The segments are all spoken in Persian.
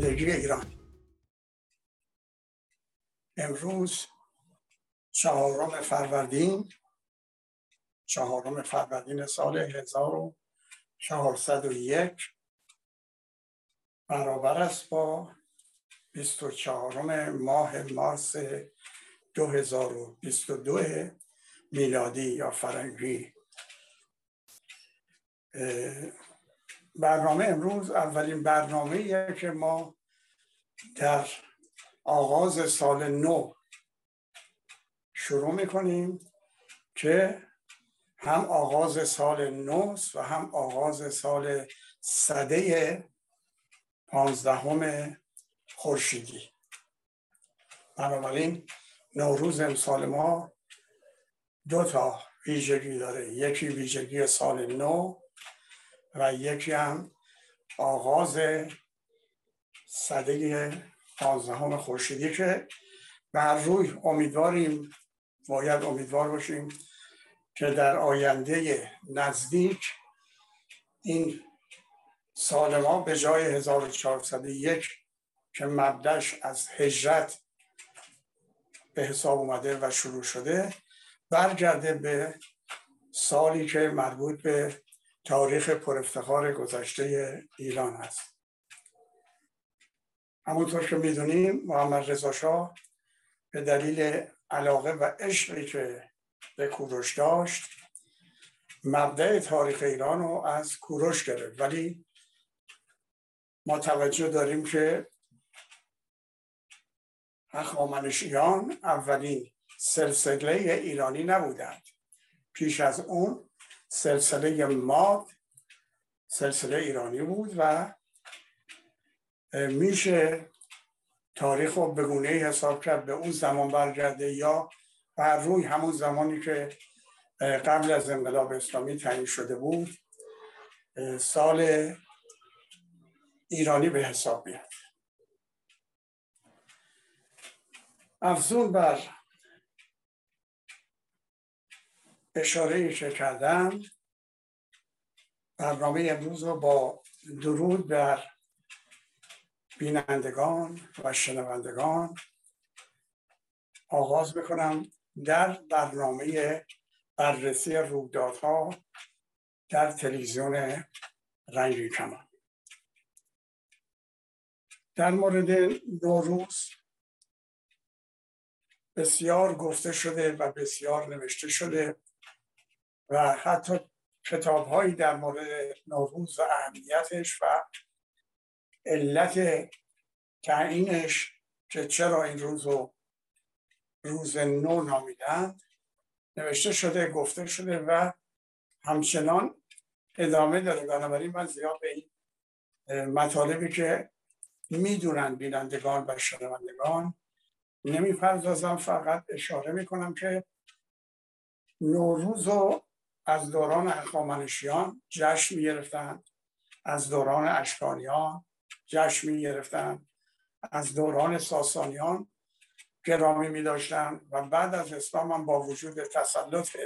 پایندگی ایران. امروز چهارم فروردین چهارم فروردین سال 1401 برابر است با 24 ماه مارس 2022 میلادی یا فرنگی. برنامه امروز اولین برنامه که ما در آغاز سال نو شروع می‌کنیم که هم آغاز سال نو و هم آغاز سال صده پانزدهم خورشیدی. بنابراین نوروز امسال ما دو تا ویژگی داره. یکی ویژگی سال نو و یکی هم آغاز صده پانزدهم خورشیدی که بر روی امیدواریم باید امیدوار باشیم که در آینده نزدیک این سال ما به جای 1401 که مبدش از هجرت به حساب اومده و شروع شده برگرده به سالی که مربوط به تاریخ پرافتخار گذشته ایران است. همونطور که می‌دونیم محمد رضا شاه به دلیل علاقه و عشقی که به کوروش داشت مبدع تاریخ ایران رو از کوروش گرفت. ولی ما توجه داریم که اخوامنشیان اولین سلسله ایرانی نبودند. پیش از اون سلسله ماد سلسله ایرانی بود و میشه تاریخ رو به گونه حساب کرد به اون زمان برگرده یا بر روی همون زمانی که قبل از انقلاب اسلامی تعیین شده بود سال ایرانی به حساب میاد. افزون بر اشاره که کردم برنامه امروز رو با درود بر بینندگان و شنوندگان آغاز می‌کنم در برنامه بررسی رویدادها در تلویزیون رنگی کمان. در مورد نوروز بسیار گفته شده و بسیار نوشته شده و حتی کتاب هایی در مورد نوروز و اهمیتش و علت تعیینش که چرا این روز رو روز نو نامیدند نوشته شده گفته شده و همچنان ادامه داره. بنابراین من زیاد به این مطالبی که می‌دونن بینندگان و شنوندگان نمی‌پردازم. فقط اشاره می‌کنم که نوروز رو از دوران اخوامنشیان جشن می‌گرفتند. از دوران اشکانیان جشن می‌گرفتند. از دوران ساسانیان گرامی می و بعد از اسلام هم با وجود تسلط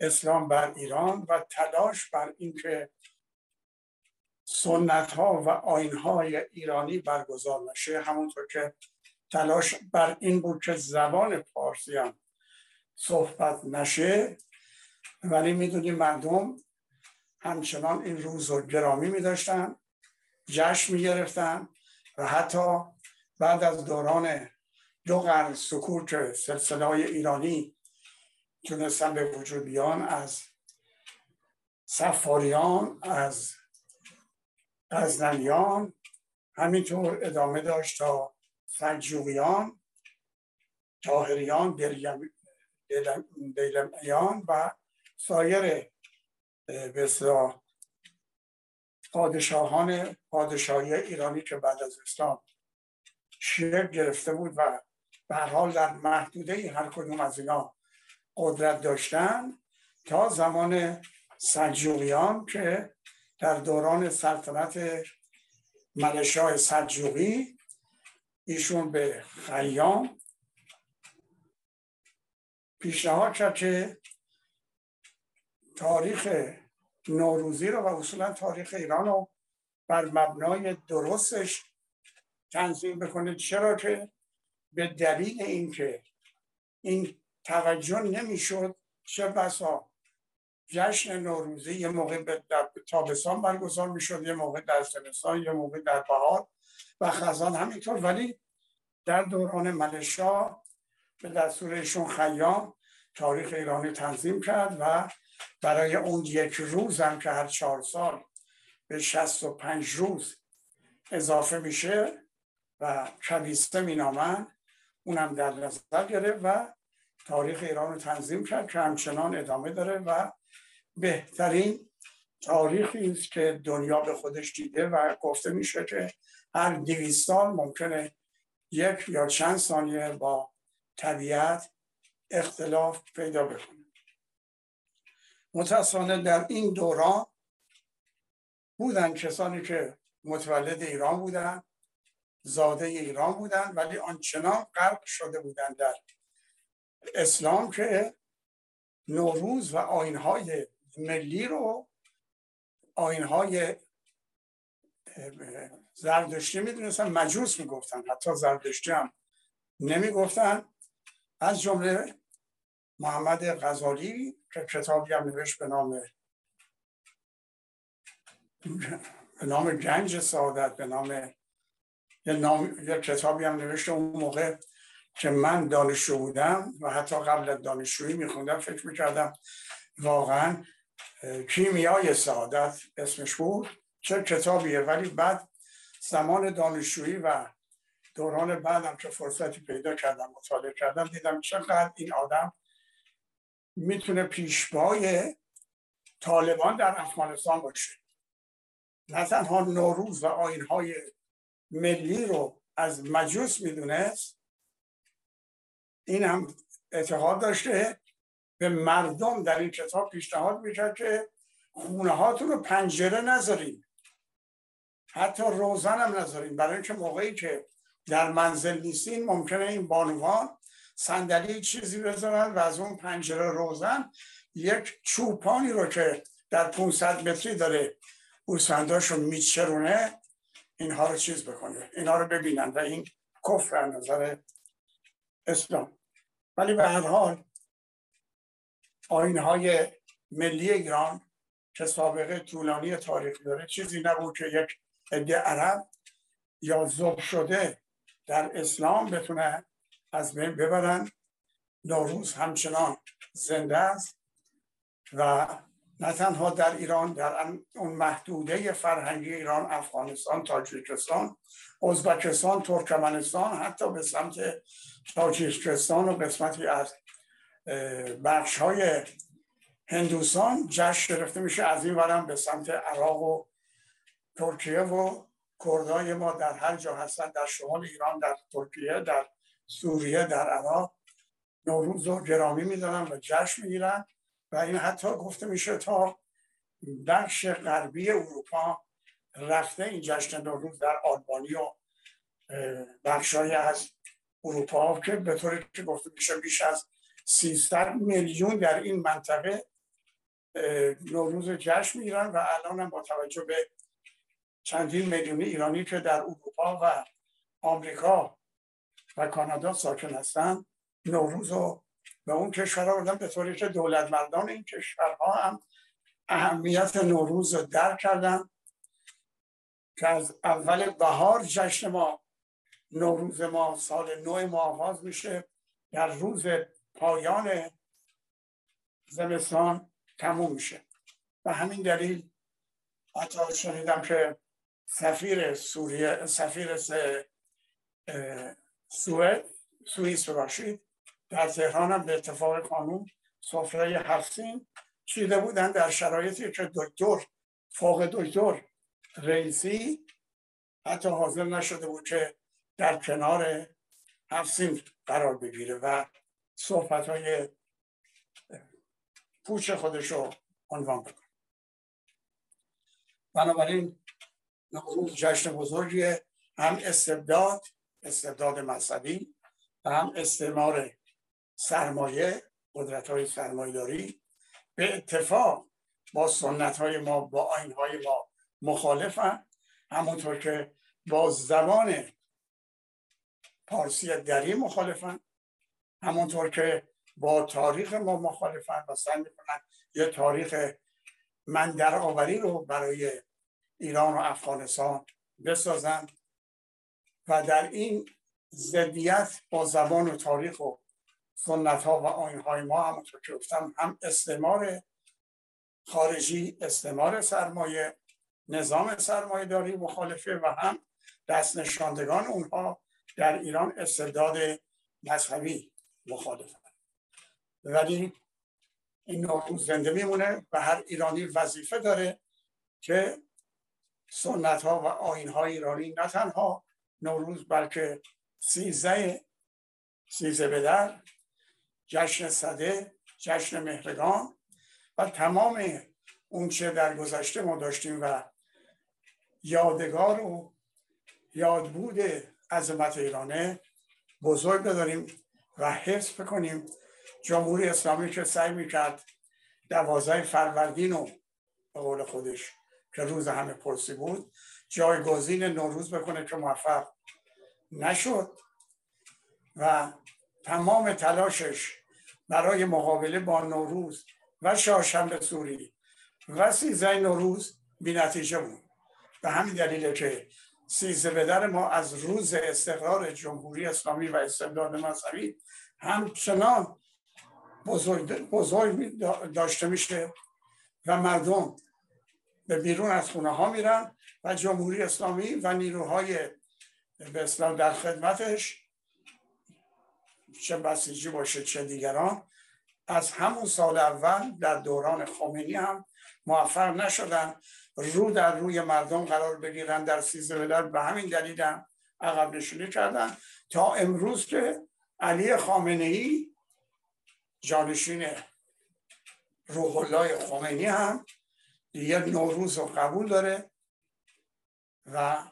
اسلام بر ایران و تلاش بر اینکه سنت ها و آین های ایرانی برگزار نشه همونطور که تلاش بر این بود که زبان پارسی هم صحبت نشه. ولی می‌دونیم مردم همچنان این روز رو گرامی می داشتن جشن می گرفتن و حتی بعد از دوران دو قرن سکوت سلسله های ایرانی تونستن به وجود بیان از سفاریان از غزنویان همینطور ادامه داشت تا سلجوقیان تاهریان دیلمیان و سایر بسیار پادشاهان پادشاهی ایرانی که بعد از اسلام شکل گرفته بود و به حال در محدوده هر کدوم از اینا قدرت داشتن تا زمان سلجوقیان که در دوران سلطنت ملشاه سلجوقی ایشون به خیام پیشنهاد کرد که تاریخ نوروزی رو و اصولا تاریخ ایران رو بر مبنای درستش تنظیم بکنه. چرا که به دلیل اینکه این توجه نمی‌شد چه بسا جشن نوروزی یه موقع در تابستان برگزار می‌شد یه موقع در زمستان یه موقع در بهار و خزان همینطور. ولی در دوران ملشا به دستورشون خیام تاریخ ایرانی تنظیم کرد و برای اون یک روز هم که هر چهار سال به 65 روز اضافه میشه و شبیسته مینامن اونم در نظر گرفت و تاریخ ایران رو تنظیم کرد که همچنان ادامه داره و بهترین تاریخی است که دنیا به خودش دیده و گفته میشه که هر دویست سال ممکنه یک یا چند ثانیه با طبیعت اختلاف پیدا بکنه. متاسفانه در این دوران بودن کسانی که متولد ایران بودن زاده ایران بودن ولی آنچنان غرق شده بودن در اسلام که نوروز و آینهای ملی رو آینهای زردشتی می‌دونستن مجوس می‌گفتن حتی زردشتی هم نمی‌گفتن. از جمله محمد غزالی که کتابی هم نوشت به نام به نام گنج سعادت به نام یه, نام، یه کتابی هم نوشته اون موقع که من دانشجو بودم و حتی قبل از دانشجویی میخوندم فکر می‌کردم واقعا کیمیای سعادت اسمش بود. چه کتابیه؟ ولی بعد زمان دانشجویی و دوران بعدم که فرصتی پیدا کردم مطالعه کردم دیدم چقدر این آدم می‌تونه پیشبای طالبان در افغانستان باشه. نه تنها نوروز و آینهای ملی رو از مجوس می‌دونست این هم اعتقاد داشته به مردم در این کتاب پیشنهاد می‌کرد که خونه هاتون رو پنجره نذارین. حتی روزن هم نذارین. برای اینکه موقعی که در منزل نیستین ممکنه این بانوان صندلی چیزی بذارن و از اون پنجره روزن یک چوپانی رو که در 500 متری داره گوسفنداش رو میچرونه اینها رو چیز بکنه. اینها رو ببینن و این کفر نظر اسلام. ولی به هر حال آینهای ملی ایران که سابقه طولانی تاریخ داره چیزی نبود که یک عده عرب یا زب شده در اسلام بتونه از بین ببرن. نوروز همچنان زنده است و نه تنها در ایران در اون محدوده فرهنگی ایران افغانستان تاجیکستان ازبکستان ترکمنستان حتی به سمت تاجیکستان و قسمتی از بخش های هندوستان جشن گرفته میشه. از این ورم به سمت عراق و ترکیه و کردای ما در هر جا هستن در شمال ایران در ترکیه در سوریه در عراق نوروز رو گرامی میدارن و جشن می‌گیرن و این حتی گفته میشه تا بخش غربی اروپا رفته این جشن نوروز در آلبانی و بخشای از اروپا که به طوری که گفته میشه بیش از 300 میلیون در این منطقه نوروز جشن می‌گیرن و الان هم با توجه به چندین میلیونی ایرانی که در اروپا و آمریکا و کانادا ساکن هستن. نوروز رو به اون کشورها بودن به طوری که دولت مردان این کشورها هم اهمیت نوروز رو درک کردن. که از اول بهار جشن ما نوروز ما سال نو ما آغاز میشه. در روز پایان زمستان تموم میشه. و همین دلیل حتی شنیدم که سفیر سوریه سفیر سوئد سوئیس باشید در تهران هم به اتفاق قانون سفره هفتین چیده بودن در شرایطی که دکتر فوق دکتر رئیسی حتی حاضر نشده بود که در کنار هفتین قرار بگیره و صحبت های پوچ خودش رو عنوان بکنه. بنابراین نوروز جشن بزرگی هم استبداد استبداد مذهبی و هم استعمار سرمایه قدرت های سرمایه داری به اتفاق با سنت های ما با آین های ما مخالفن. همونطور که با زبان پارسی دری مخالفن. همونطور که با تاریخ ما مخالفن و سعی می‌کنن یه تاریخ من در آوری رو برای ایران و افغانستان بسازن. و در این ضدیت با زبان و تاریخ و سنت ها و آین های ما همونطور که گفتم هم استعمار خارجی استعمار سرمایه نظام سرمایه داری مخالفه و هم دست نشاندگان اونها در ایران استعداد مذهبی مخالفه. ولی این نوروز زنده میمونه و هر ایرانی وظیفه داره که سنت ها و آین های ایرانی نه تنها نوروز بلکه سیزده سیزه بدر جشن صده جشن مهرگان و تمام اونچه در گذشته ما داشتیم و یادگار و یادبود عظمت ایرانه بزرگ بداریم و حفظ بکنیم. جمهوری اسلامی که سعی می‌کرد دوازده فروردین رو به قول خودش که روز همه پرسی بود جایگزین نوروز بکنه که موفق نشد و تمام تلاشش برای مقابله با نوروز و شاشنبه سوری و سیزده نوروز بی نتیجه بود. به همین دلیل که سیزده بدر ما از روز استقرار جمهوری اسلامی و استبداد مذهبی همچنان بزرگ, بزرگ داشته میشه و مردم به بیرون از خونه ها میرن و جمهوری اسلامی و نیروهای به اسلام در خدمتش چه بسیجی باشه چه دیگران از همون سال اول در دوران خمینی هم موفق نشدن رو در روی مردم قرار بگیرن در سیزده در به همین دلیل هم عقب نشونی کردن. تا امروز که علی خامنه ای جانشین روح الله خمینی هم دیگه نوروز رو قبول داره و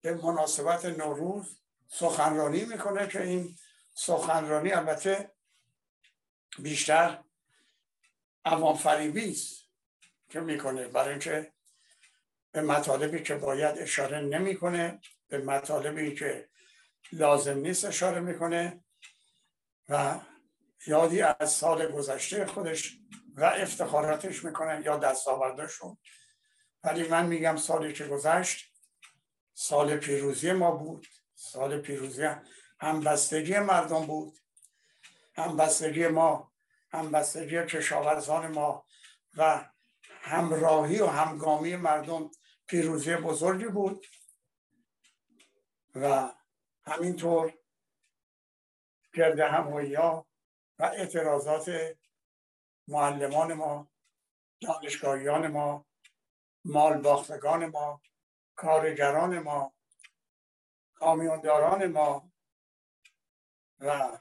به مناسبت نوروز سخنرانی می‌کنه که این سخنرانی البته بیشتر عوام فریبی است که می‌کنه برای اینکه به مطالبی که باید اشاره نمی‌کنه به مطالبی که لازم نیست اشاره می‌کنه و یادی از سال گذشته خودش و افتخاراتش می‌کنه یا دستاوردشون ولی من میگم سالی که گذشت سال پیروزی ما بود. سال پیروزی همبستگی مردم بود. همبستگی ما همبستگی کشاورزان ما و همراهی و همگامی مردم پیروزی بزرگی بود. و همینطور گرد ها و اعتراضات معلمان ما دانشگاهیان ما مالباختگان ما کارگران ما کامیونداران ما و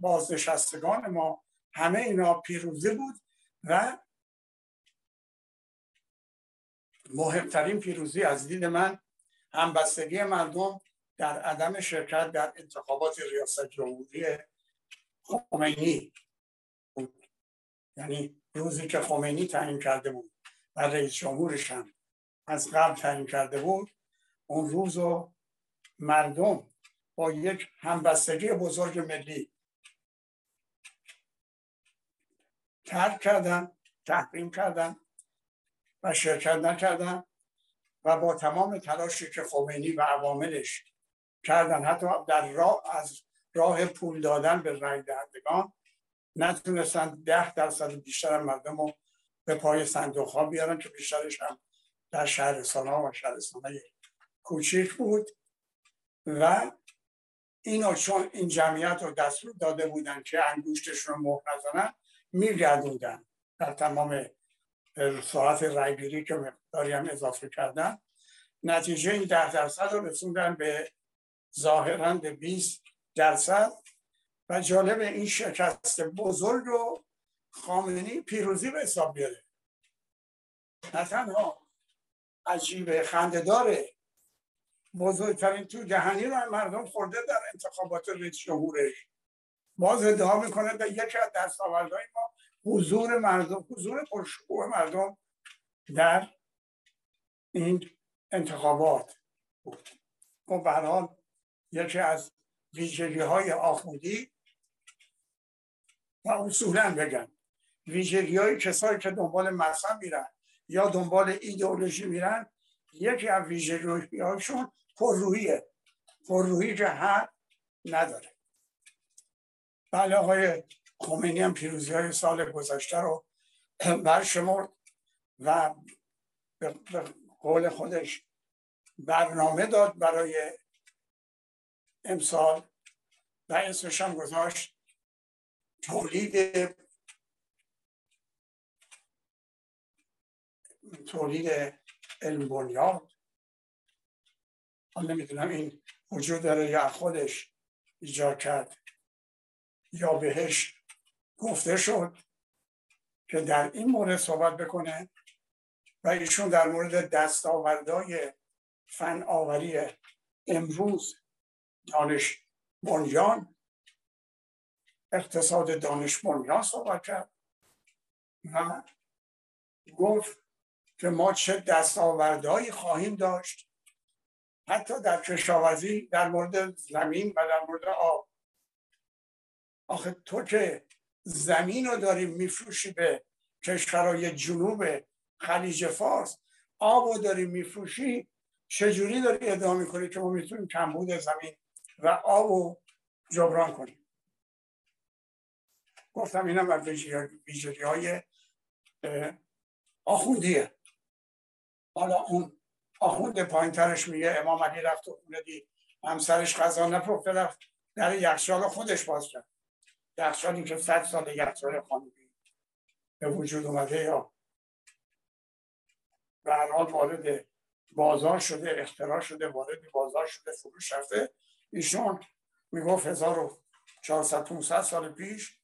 بازنشستگان ما. همه اینا پیروزی بود و مهمترین پیروزی از دید من همبستگی مردم در عدم شرکت در انتخابات ریاست جمهوری خمینی. یعنی روزی که خمینی تعیین کرده بود و رئیس جمهورش هم از قبل تعیین کرده بود اون روز و مردم با یک همبستگی بزرگ ملی ترک کردن تحریم کردن و شرکت نکردن و با تمام تلاشی که خمینی و عواملش کردن حتی در راه از راه پول دادن به رای دهندگان نتونستن ده درصد بیشتر مردم رو به پای صندوق ها بیارن که بیشترش هم در شهرستان ها و شهرستان های کوچیک بود. و اینا چون این جمعیت رو دستور داده بودن که انگوشتشون رو مهر نزنن میگردوندن. در تمام ساعت رایگیری که مقداری هم اضافه کردن. نتیجه این ده درصد رو رسوندن به ظاهرا به 20 درصد. و جالب این شکست بزرگ رو خامنی پیروزی به حساب بیاره. نه تنها عجیب خنده داره بزرگترین تو جهانی رو مردم خورده در انتخابات رئیس جمهورش باز ادعا می‌کنه در یکی از دستاوردهای ما حضور مردم حضور پرشکوه مردم در این انتخابات بود. و برحال یکی از ویژگی های آخوندی اصولا بگم. ویژگی های کسایی که دنبال مذهب میرن یا دنبال ایدئولوژی میرن یکی از ویژگی هایشون پررویه پررویی که حد نداره. بله های خمینی هم پیروزی های سال گذشته رو برشمرد و به قول خودش برنامه داد برای امسال و اسمش هم گذاشت تولید تولید علم بنیاد حالا نمی‌دونم این وجود داره یا خودش ایجاد کرد یا بهش گفته شد که در این مورد صحبت بکنه و ایشون در مورد دستاوردهای فن آوری امروز دانش بنیان اقتصاد دانش بنیان صحبت کرد. و گفت که ما چه دستاوردهایی خواهیم داشت. حتی در کشاورزی در مورد زمین و در مورد آب. آخه تو که زمین رو داری میفروشی به کشورهای جنوب خلیج فارس آب رو داری میفروشی چجوری داری ادعا می‌کنی که ما می‌تونیم کمبود زمین و آب رو جبران کنیم؟ گفتم اینم از ویژگی های آخوندیه. حالا اون آخوند پایین ترش میگه امام علی رفت و خونه دید. همسرش غذا نپخته رفت در یخچال خودش باز کرد. یخچالی که صد سال یخچال خانگی به وجود اومده یا به وارد بازار شده اختراع شده وارد بازار شده فروش رفته. ایشون می‌گفت 1400 500 سال پیش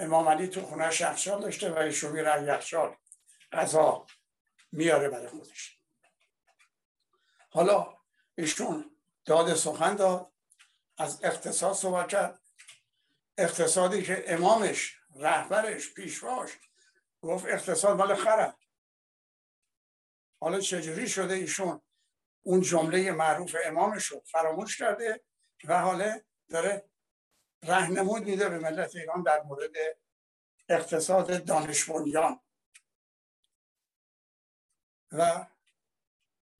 امام علی تو خونه یخچال داشته و ایشون میره یخچال غذا میاره برای خودش. حالا ایشون داد سخن داد از اقتصاد صحبت کرد. اقتصادی که امامش رهبرش پیشواش گفت اقتصاد مال خره حالا چجوری شده ایشون؟ اون جمله معروف امامش رو فراموش کرده و حالا داره رهنمود میده به ملت ایران در مورد اقتصاد دانش و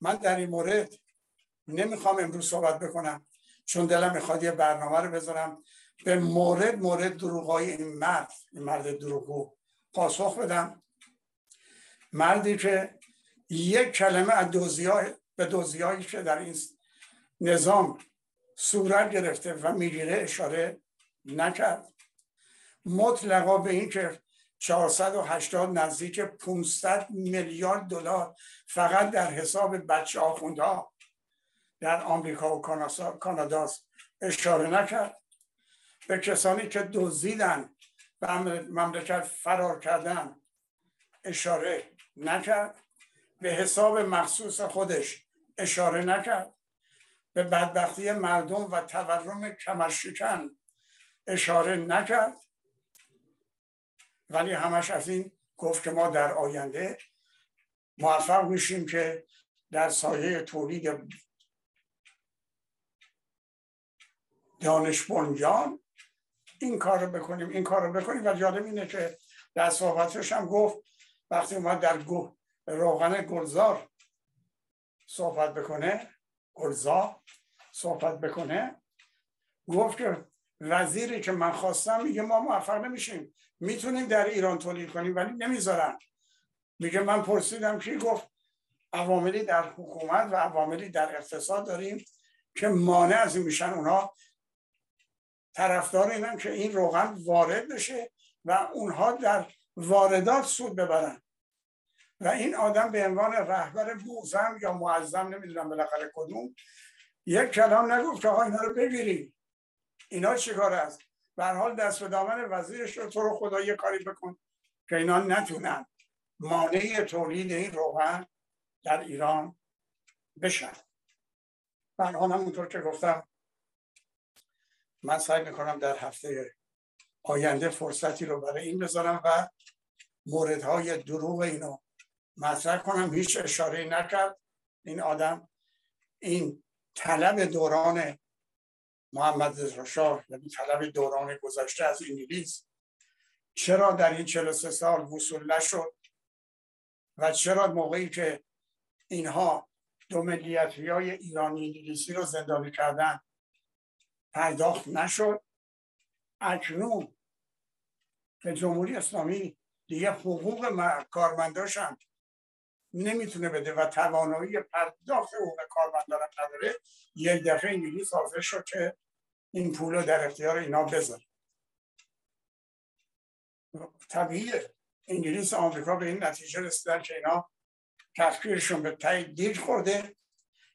من در این مورد نمی‌خوام امروز صحبت بکنم چون دلم می‌خواد یه برنامه رو بذارم. به مورد مورد دروغای این مرد این مرد دروغو پاسخ بدم. مردی که یک کلمه از دوزیای به دوزیایی که در این نظام صورت گرفته و می‌گیره اشاره نکرد. مطلقا به این که 480 نزدیک 500 میلیارد دلار فقط در حساب بچه آخوندها در آمریکا و کانادا اشاره نکرد. به کسانی که دزدیدن و مملکت فرار کردن اشاره نکرد. به حساب مخصوص خودش اشاره نکرد. به بدبختی مردم و تورم کمرشکن اشاره نکرد. ولی همش از این گفت که ما در آینده موفق میشیم که در سایه تولید دانش بنیان این کار رو بکنیم این کار رو بکنیم. و جالب اینه که در صحبتش هم گفت وقتی ما در روغن گلزار صحبت بکنه گلزار صحبت بکنه گفت که وزیری که من خواستم میگه ما موفق نمیشیم. می‌تونیم در ایران تولید کنیم ولی نمی‌ذارن. میگه من پرسیدم کی گفت عواملی در حکومت و عواملی در اقتصاد داریم که مانع از این میشن اونا. طرفدار اینن که این روغن وارد بشه و اونها در واردات سود ببرن. و این آدم به عنوان رهبر موزم یا معظم نمی‌دونم بالاخره کدوم یک کلام نگفت که اینا رو بگیریم. اینا چیکار است؟ به حال دست به دامن وزیرش رو تو رو خدا یه کاری بکن که اینا نتونن مانع تولید این روغن در ایران بشن. به حال همونطور که گفتم من سعی می‌کنم در هفته آینده فرصتی رو برای این بذارم و موردهای دروغ اینو مطرح کنم. هیچ اشاره نکرد. این آدم این طلب دوران محمد شاه یعنی طلب دوران گذشته از انگلیس. چرا در این 43 سال وصول نشد؟ و چرا موقعی که اینها دو ملیتی های ایرانی انگلیسی رو زندانی کردن پرداخت نشد؟ اکنون که جمهوری اسلامی دیگه حقوق کارمنداش هم نمی‌تونه بده و توانایی پرداخت حقوق کارمندان نداره یک دفعه انگلیس حاضر شد که این پول رو در اختیار اینا بذاره. طبیعیه. انگلیس و آمریکا به این نتیجه رسیدن که اینا تفکیرشون به تایی دیر خورده.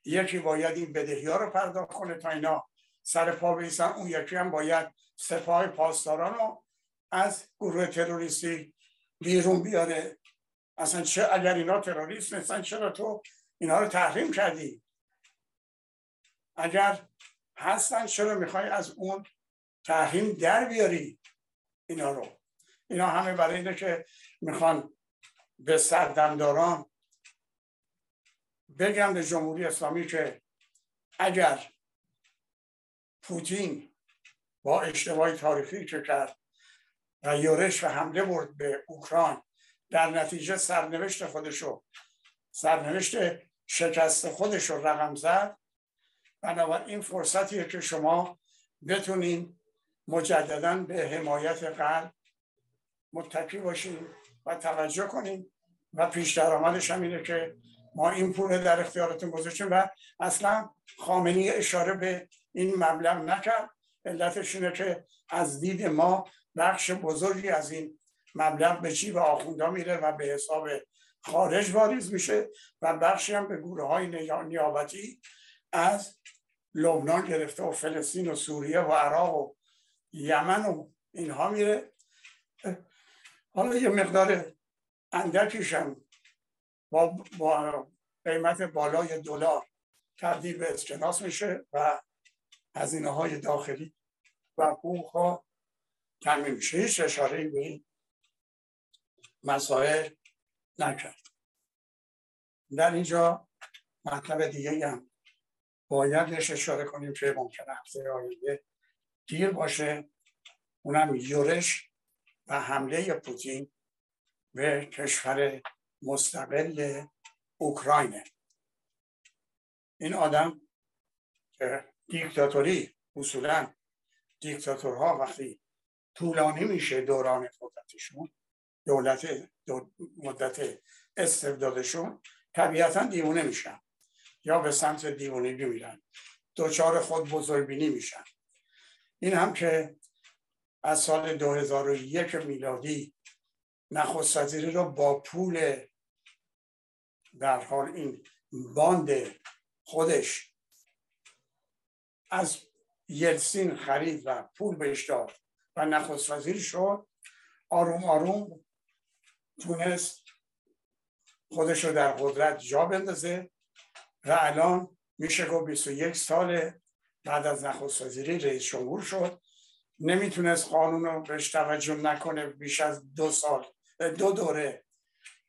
یکی باید این بدهی رو پرداخت کنه تا اینا سر پا بیسن اون یکی هم باید سپاه پاسداران رو از گروه تروریستی بیرون بیاره. اصلا چه اگر اینا تروریست نیستن چرا تو اینا رو تحریم کردی؟ اگر هستن چرا می‌خوای از اون تحریم در بیاری اینا رو؟ اینا همه برای اینه که می‌خوان به سردمداران بگم به جمهوری اسلامی که اگر پوتین با اشتباهی تاریخی که کرد و یورش و حمله برد به اوکراین در نتیجه سرنوشت خودشو سرنوشت شکست خودش رو رقم زد. بنابراین فرصتیه که شما بتونین مجددا به حمایت قلب متکی باشین و توجه کنین. و پیش درآمدش هم اینه که ما این پول در اختیارتون گذاشتیم و اصلا خامنی اشاره به این مبلغ نکرد. علتش اینه که از دید ما بخش بزرگی از این مبلغ به چی به آخوندا میره و به حساب خارج واریز میشه و بخشی هم به گروه های نیابتی از لبنان گرفته و فلسطین و سوریه و عراق و یمن و اینها میره. حالا یه مقدار اندکیش هم با, با قیمت بالای دلار تبدیل به اسکناس میشه و هزینه های داخلی و حقوق ها کمی میشه. هیچ اشاره به این مسائل نکرد. در اینجا مطلب دیگه هم. باید اشاره کنیم که ممکنه هفته آینده دیر باشه. اونم یورش و حمله پوتین به کشور مستقل اوکراینه. این آدم که دیکتاتوری اصولا دیکتاتورها وقتی طولانی میشه دوران قدرتشون دولت مدت استبدادشون طبیعتا دیوونه میشن. یا به سمت دیوونگی میرن. دوچار خود بزرگبینی میشن. این هم که از سال 2001 میلادی نخست وزیری رو با پول در حال این باند خودش از یلسین خرید و پول بهش داد و نخست وزیر شد. آروم آروم تونست خودش رو در قدرت جا بندازه و الان میشه گفت 21 سال بعد از نخست وزیری رئیس جمهور شد. نمی‌تونست قانون رو بهش توجه نکنه بیش از دو سال دو دوره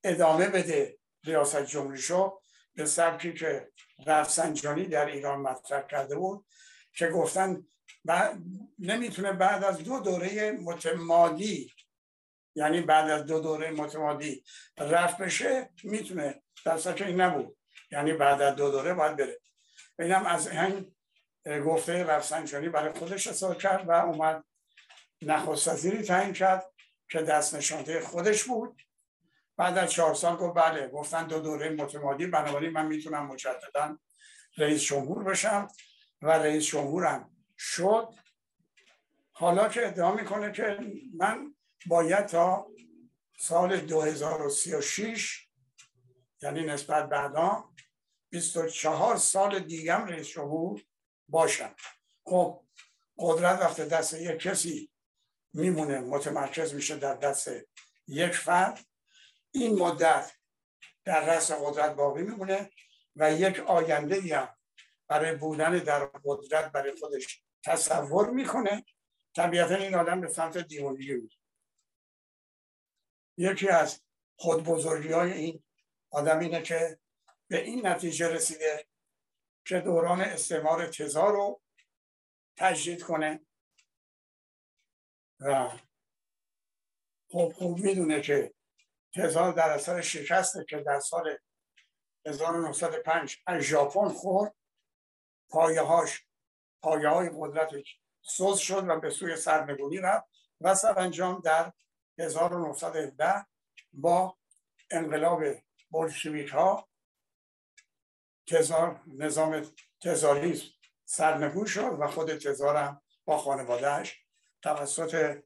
ادامه بده ریاست جمهوری شو. به سبکی که رفسنجانی در ایران مطرح کرده بود که گفتن نمی‌تونه بعد از دو دوره متمادی یعنی بعد از دو دوره متمادی رفت بشه می‌تونه در این نبود. یعنی بعد از دو دوره باید بره. اینم از این گفته رفسنجانی برای خودش اصلا کرد و اومد نخست وزیری تعیین کرد که دست نشانده خودش بود. بعد از چهار سال گفت بله گفتن دو دوره متمادی بنابراین من می‌تونم مجددا رئیس جمهور بشم و رئیس جمهورم شد. حالا که ادعا می‌کنه که من باید تا سال 2036 یعنی نسبت بعدا 24 سال دیگم رئیس جمهور باشم. خب قدرت وقت دست یک کسی میمونه متمرکز میشه در دست یک فرد. این مدت در رأس قدرت باقی میمونه و یک آینده هم برای بودن در قدرت برای خودش تصور می‌کنه. طبیعتا این آدم به سمت دیوانگی میره. یکی از خود بزرگی های این آدم اینه که به این نتیجه رسیده که دوران استعمار تزار رو تجدید کنه و خب خوب می‌دونه که تزار در اثر شکسته که در سال 1905 از ژاپن خورد پایه هاش پایه های قدرتش سوز شد و به سوی سرنگونی رفت و سرانجام در 1917 با انقلاب بولشویک ها تزار نظام تزاریسم سرنگون شد و خود تزارم با خانوادهش توسط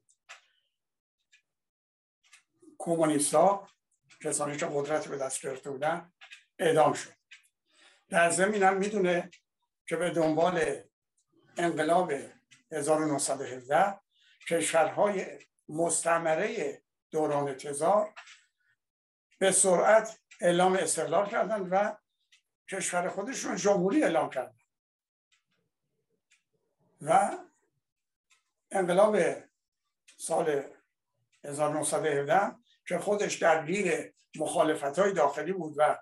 کمونیستا کسانی که قدرت به دست گرفته بودن اعدام شد. در زمین هم می‌دونه که به دنبال انقلاب 1917 کشورهای مستمره دوران تزار به سرعت اعلام استقلال کردند و کشور خودشون جمهوری اعلام کردن. و انقلاب سال 1917 که خودش درگیر مخالفت های داخلی بود و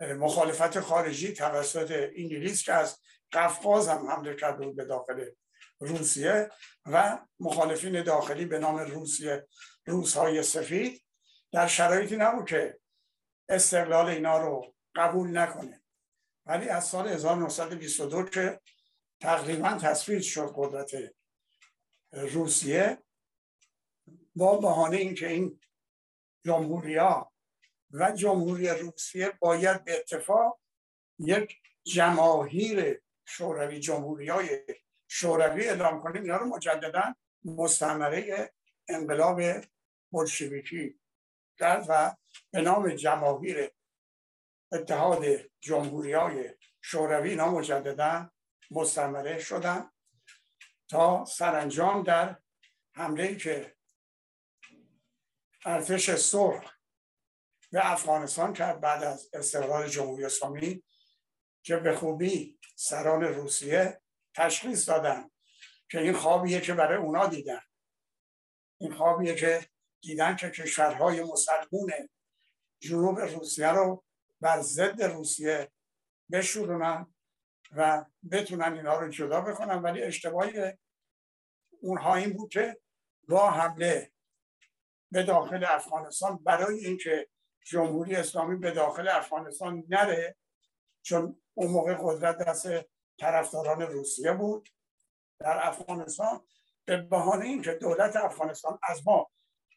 مخالفت خارجی توسط انگلیس که از قفقاز هم حمله کرده بود به داخل روسیه و مخالفین داخلی به نام روسیه روس های سفید در شرایطی نبود که استقلال اینا رو قبول نکنه. ولی از سال 1922 که تقریبا تصویر شد قدرت روسیه با بهانه اینکه این جمهوریا و جمهوری روسیه باید به اتفاق یک جماهیر شوروی جمهوری های شوروی اعلام کنیم اینا رو مجددا مستمره انقلاب بلشویکی کرد و به نام جماهیر اتحاد جمهوری های شوروی اینا مجددا مستمره شدن تا سرانجام در حمله که ارتش سرخ به افغانستان کرد بعد از استقلال جمهوری اسلامی که به خوبی سران روسیه تشخیص دادن که این خوابیه که برای اونا دیدن. این خوابیه که دیدن که کشورهای مسلمون جنوب روسیه رو بر ضد روسیه بشورونن و بتونن اینا رو جدا بکنن. ولی اشتباهی اونها این بود که با حمله به داخل افغانستان برای اینکه جمهوری اسلامی به داخل افغانستان نره چون اون موقع قدرت دست طرفداران روسیه بود. در افغانستان به بهانه اینکه دولت افغانستان از ما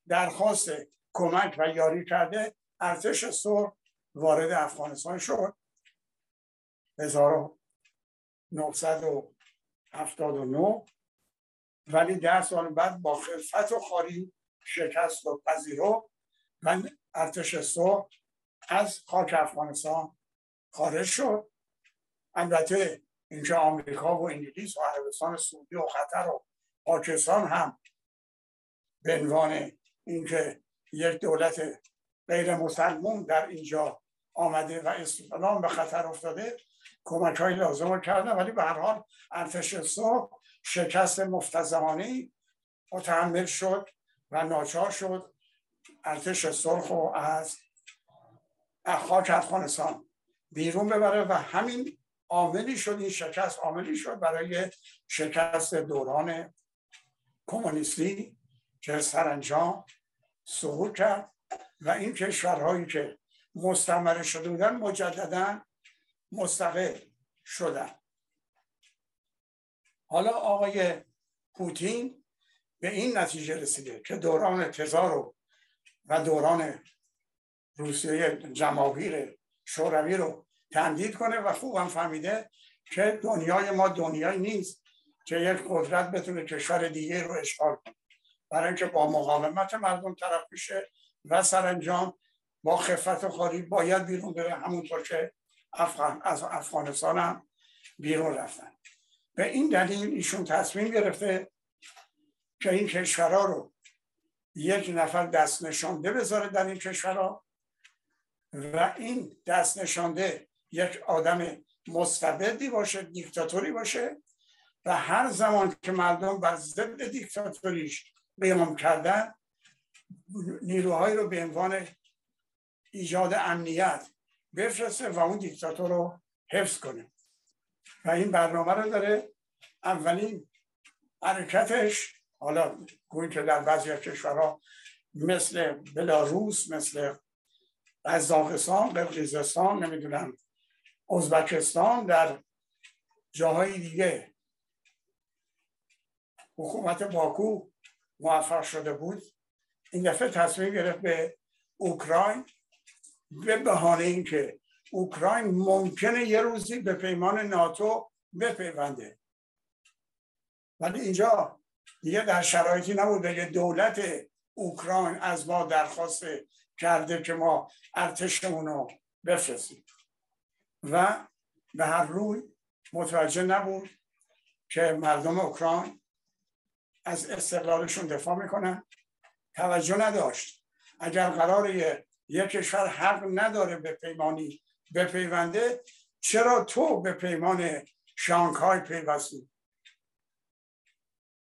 درخواست کمک و یاری کرده ارتش سرخ وارد افغانستان شد. 1979 ولی ده سال بعد با خلفت و خاری شکست و پذیرو من ارتش سرخ از خاک افغانستان خارج شد. البته اینجا آمریکا و انگلیس و عربستان سعودی و قطر و پاکستان هم به عنوان اینکه یک دولت غیر مسلمون در اینجا آمده و اسلام به خطر افتاده کمک های لازم رو کردن ولی به هر حال ارتش سرخ شکست مفتزمانه متحمل شد و ناچار شد ارتش سرخ و از خاک افغانستان بیرون ببره و همین عاملی شد این شکست عاملی شد برای شکست دوران کمونیستی که سرانجام سقوط کرد و این کشورهایی که مستمر شده بودن مجددا مستقل شدن. حالا آقای پوتین به این نتیجه رسیده که دوران تزار و دوران روسیه جماهیر شوروی رو تندید کنه و خوبم فهمیده که دنیای ما دنیایی نیست که یک قدرت بتونه کشور دیگه رو اشغال کنه. برای اینکه با مقاومت مردم طرف میشه و سرانجام با خفت و خاری باید بیرون بره همونطور که افغان از افغانستان هم بیرون رفتن. به این دلیل ایشون تصمیم گرفته که این کشورها رو یک نفر دست نشانده بذاره در این کشورها و این دست نشانده یک آدم مستبدی باشه دیکتاتوری باشه و هر زمان که مردم بر ضد دیکتاتوریش قیام کردن نیروهایی رو به عنوان ایجاد امنیت بفرسته و اون دیکتاتور رو حفظ کنه. و این برنامه رو داره. اولین حرکتش حالا گویی که در بعضی کشورها مثل بلاروس مثل قزاقستان قرقیزستان نمی‌دونم ازبکستان در جاهای دیگه. حکومت باکو موفق شده بود. این دفعه تصمیم گرفت به اوکراین به بهانه اینکه اوکراین ممکنه یه روزی به پیمان ناتو بپیونده. ولی اینجا دیگه در شرایطی نبود که دولت اوکراین از ما درخواست کرده که ما ارتشمون رو بفرستیم. و به هر روی متوجه نبود که مردم اوکراین از استقلالشون دفاع می‌کنن. توجه نداشت. اگر قرار یک کشور حق نداره به پیمانی بپیونده چرا تو به پیمان شانگهای پیوستی؟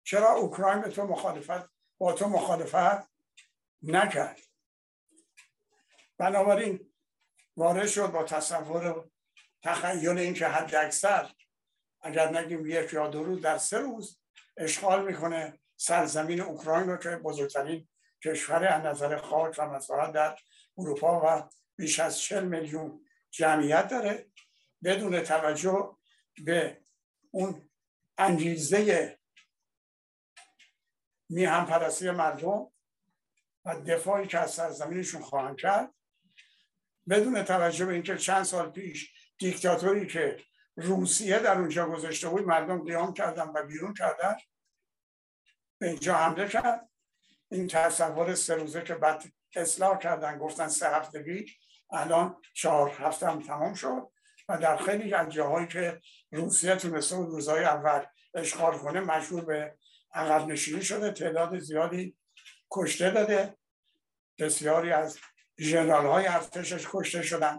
چرا اوکراین به تو مخالفت با تو مخالفت نکرد؟ بنابراین وارد شد با تصور تخیل اینکه حد اکثر اگر نگیم یک یا دو روز در سه روز اشغال می‌کنه سرزمین اوکراین رو که بزرگترین کشور از نظر خاک و مساحت در اروپا و بیش از 40 میلیون جمعیت داره. بدون توجه به اون انگیزه میهم پرستی مردم و دفاعی که از سرزمینشون خواهند کرد بدون توجه به اینکه چند سال پیش دیکتاتوری که روسیه در اونجا گذاشته بود مردم قیام کردن و بیرون کردن. به اینجا حمله کرد. این تصور سه روزه که بعد اصلاح کردن گفتن سه هفتگی الان چهار هفته هم تمام شد. و در خیلی از جاهایی که روسیه تونسته بود روزهای اول اشغال کنه مجبور به عقب نشینی شده. تعداد زیادی کشته داده. بسیاری از جنرال های ارتشش کشته شدن.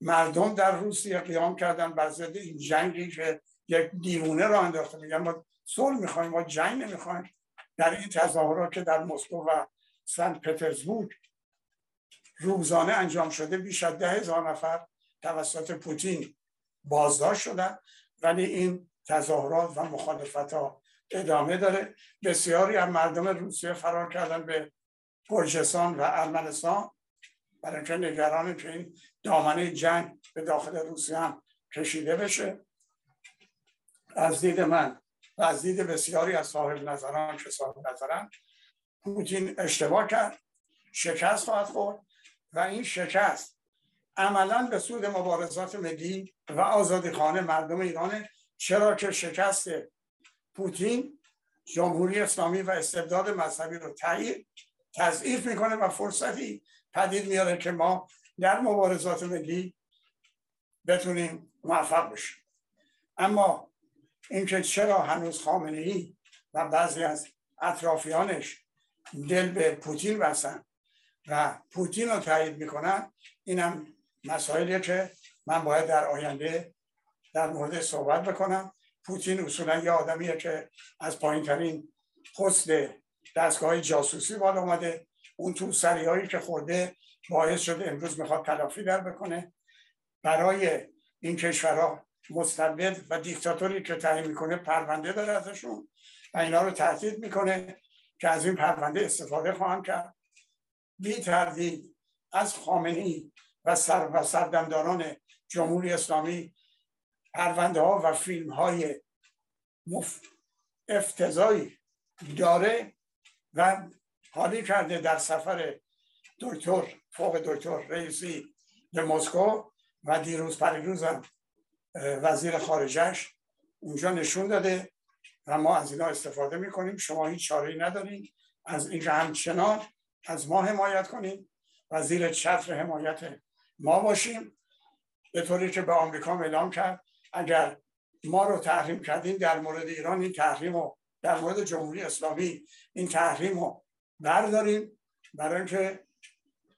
مردم در روسیه قیام کردن بر ضد این جنگی که یک دیوونه را انداخته. میگن ما صلح می‌خوایم ما جنگ نمی‌خوایم. در این تظاهرات که در مسکو و سنت پترزبورگ روزانه انجام شده بیش از ده هزار نفر توسط پوتین بازداشت شدن. ولی این تظاهرات و مخالفت ها ادامه داره. بسیاری از مردم روسیه فرار کردن به گرجستان و ارمنستان. برای اینکه نگران که این دامنه جنگ به داخل روسیه هم کشیده بشه. از دید من و از دید بسیاری از صاحب نظران که صاحب نظران پوتین اشتباه کرد شکست خواهد خورد و این شکست عملا به سود مبارزات ملی و آزادی خانه مردم ایرانه. چرا که شکست پوتین جمهوری اسلامی و استبداد مذهبی رو تضعیف می‌کنه و فرصتی پدید میاره که ما در مبارزات ملی بتونیم موفق بشیم. اما اینکه چرا هنوز خامنه ای و بعضی از اطرافیانش دل به پوتین بستن و پوتین رو تایید می‌کنن اینم مسائلیه که من باید در آینده در مورد صحبت بکنم. پوتین اصولا یه آدمیه که از پایین ترین پست دستگاه جاسوسی بالا اومده. اون تو سری هایی که خورده باعث شده امروز می‌خواد تلافی در بکنه. برای این کشورها مستبد و دیکتاتوری که تعیین می‌کنه پرونده داره ازشون و اینا رو تهدید می‌کنه که از این پرونده استفاده خواهم کرد. بی تردید از خامنی و سر و سردمداران جمهوری اسلامی پرونده ها و فیلم های مف... افتضایی داره و حالی کرده در سفر دکتر فوق دکتر رئیسی به مسکو و دیروز پریروزم وزیر خارجش اونجا نشون داده و ما از اینا استفاده می‌کنیم. شما هیچ چاره نداریم از این همچنان از ما حمایت کنیم و زیر چتر حمایت ما باشیم. به طوری که به آمریکا اعلام کرد اگر ما رو تحریم کردیم در مورد ایران این تحریم رو در مورد جمهوری اسلامی این تحریم رو برداریم برای اینکه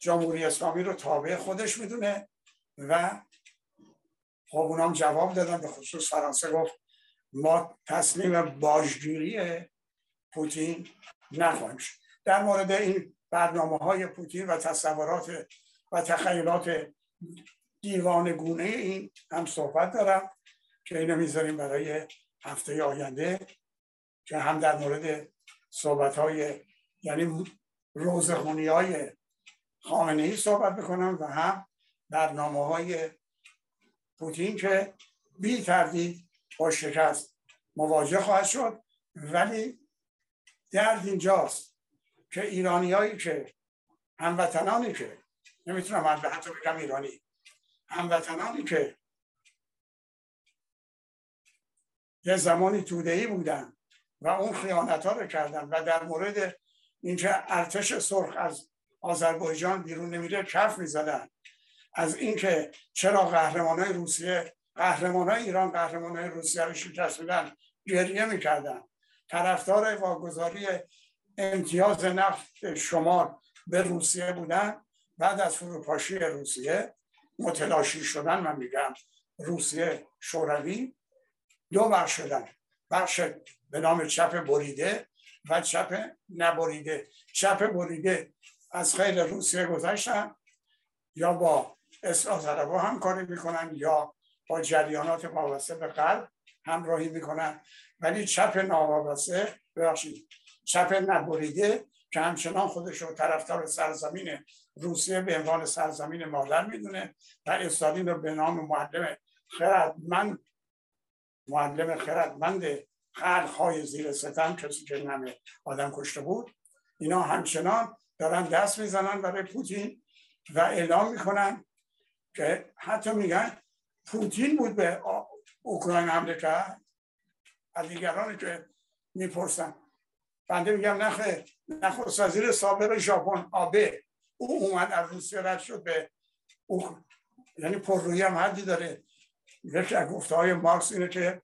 جمهوری اسلامی رو تابع خودش می‌دونه و خب اونام جواب دادن به خصوص فرانسه گفت ما تسلیم باجگیری پوتین نخواهیم در مورد این برنامه های پوتین و تصورات و تخیلات دیوان گونه این هم صحبت دارم که اینو می‌ذاریم برای هفته آینده که هم در مورد صحبت های یعنی روزخونی های خامنه ای صحبت بکنم و هم برنامه های پوتین که بی تردید با شکست مواجه خواهد شد. ولی درد اینجاست که ایرانی هایی که هموطنانی که نمی‌تونم حتی بگم ایرانی هموطنانی که یه زمانی تودهی بودن و اون خیانت ها رو کردن و در مورد اینکه ارتش سرخ از آذربایجان بیرون نمیره کف می‌زدن. از اینکه چرا قهرمان های روسیه قهرمان های ایران قهرمان های روسیه رو شکست میدن گریه می‌کردن. طرفدار واگذاری امتیاز نفت شمار به روسیه بودن بعد از فروپاشی روسیه متلاشی شدن من میگم. روسیه شوروی دو بخش شدن. بخش به نام چپ بریده و چپ نبریده. چپ بریده از خیلی روسیه گذشتن یا با اصلاح هم کاری می‌کنن یا با جریانات وابسته به قلب همراهی می‌کنن. ولی چپ ناوابسته ببخشید چپ نبریده که همچنان خودش رو طرفدار سرزمین روسیه به عنوان سرزمین مادر می‌دونه و استالین رو به نام معلم خردمند معلم خردمند های زیر ستم کسی که نمه آدم کشته بود. اینا همچنان دارن دست می‌زنن برای پوتین و اعلام می‌کنن که حتی میگن پوتین بود به اوکراین حمله کرد. از دیگرانی که می‌پرسن. بنده میگم نخه نخست وزیر سابق ژاپن آبه او اومد از روسیه رد شد به او یعنی پررویی هم حدی داره. یکی از گفته های مارکس اینه که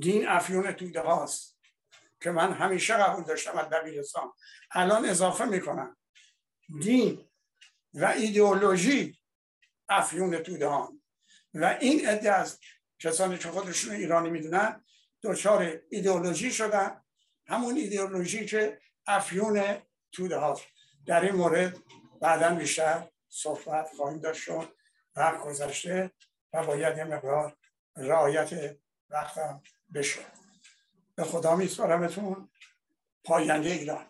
دین افیون توده هاست. که من همیشه قبول داشتم از دبیرستان الان اضافه می‌کنم. دین و ایدئولوژی افیون توده ها و این عده از کسانی که خودشون ایرانی می‌دونن دچار ایدئولوژی شدن. همون ایدئولوژی که افیون توده هاست در این مورد بعدا بیشتر صحبت خواهیم داشت وقت گذشته و باید یه مقدار رعایت وقتم بشه. به خدا میسپارمتون. پاینده ایران.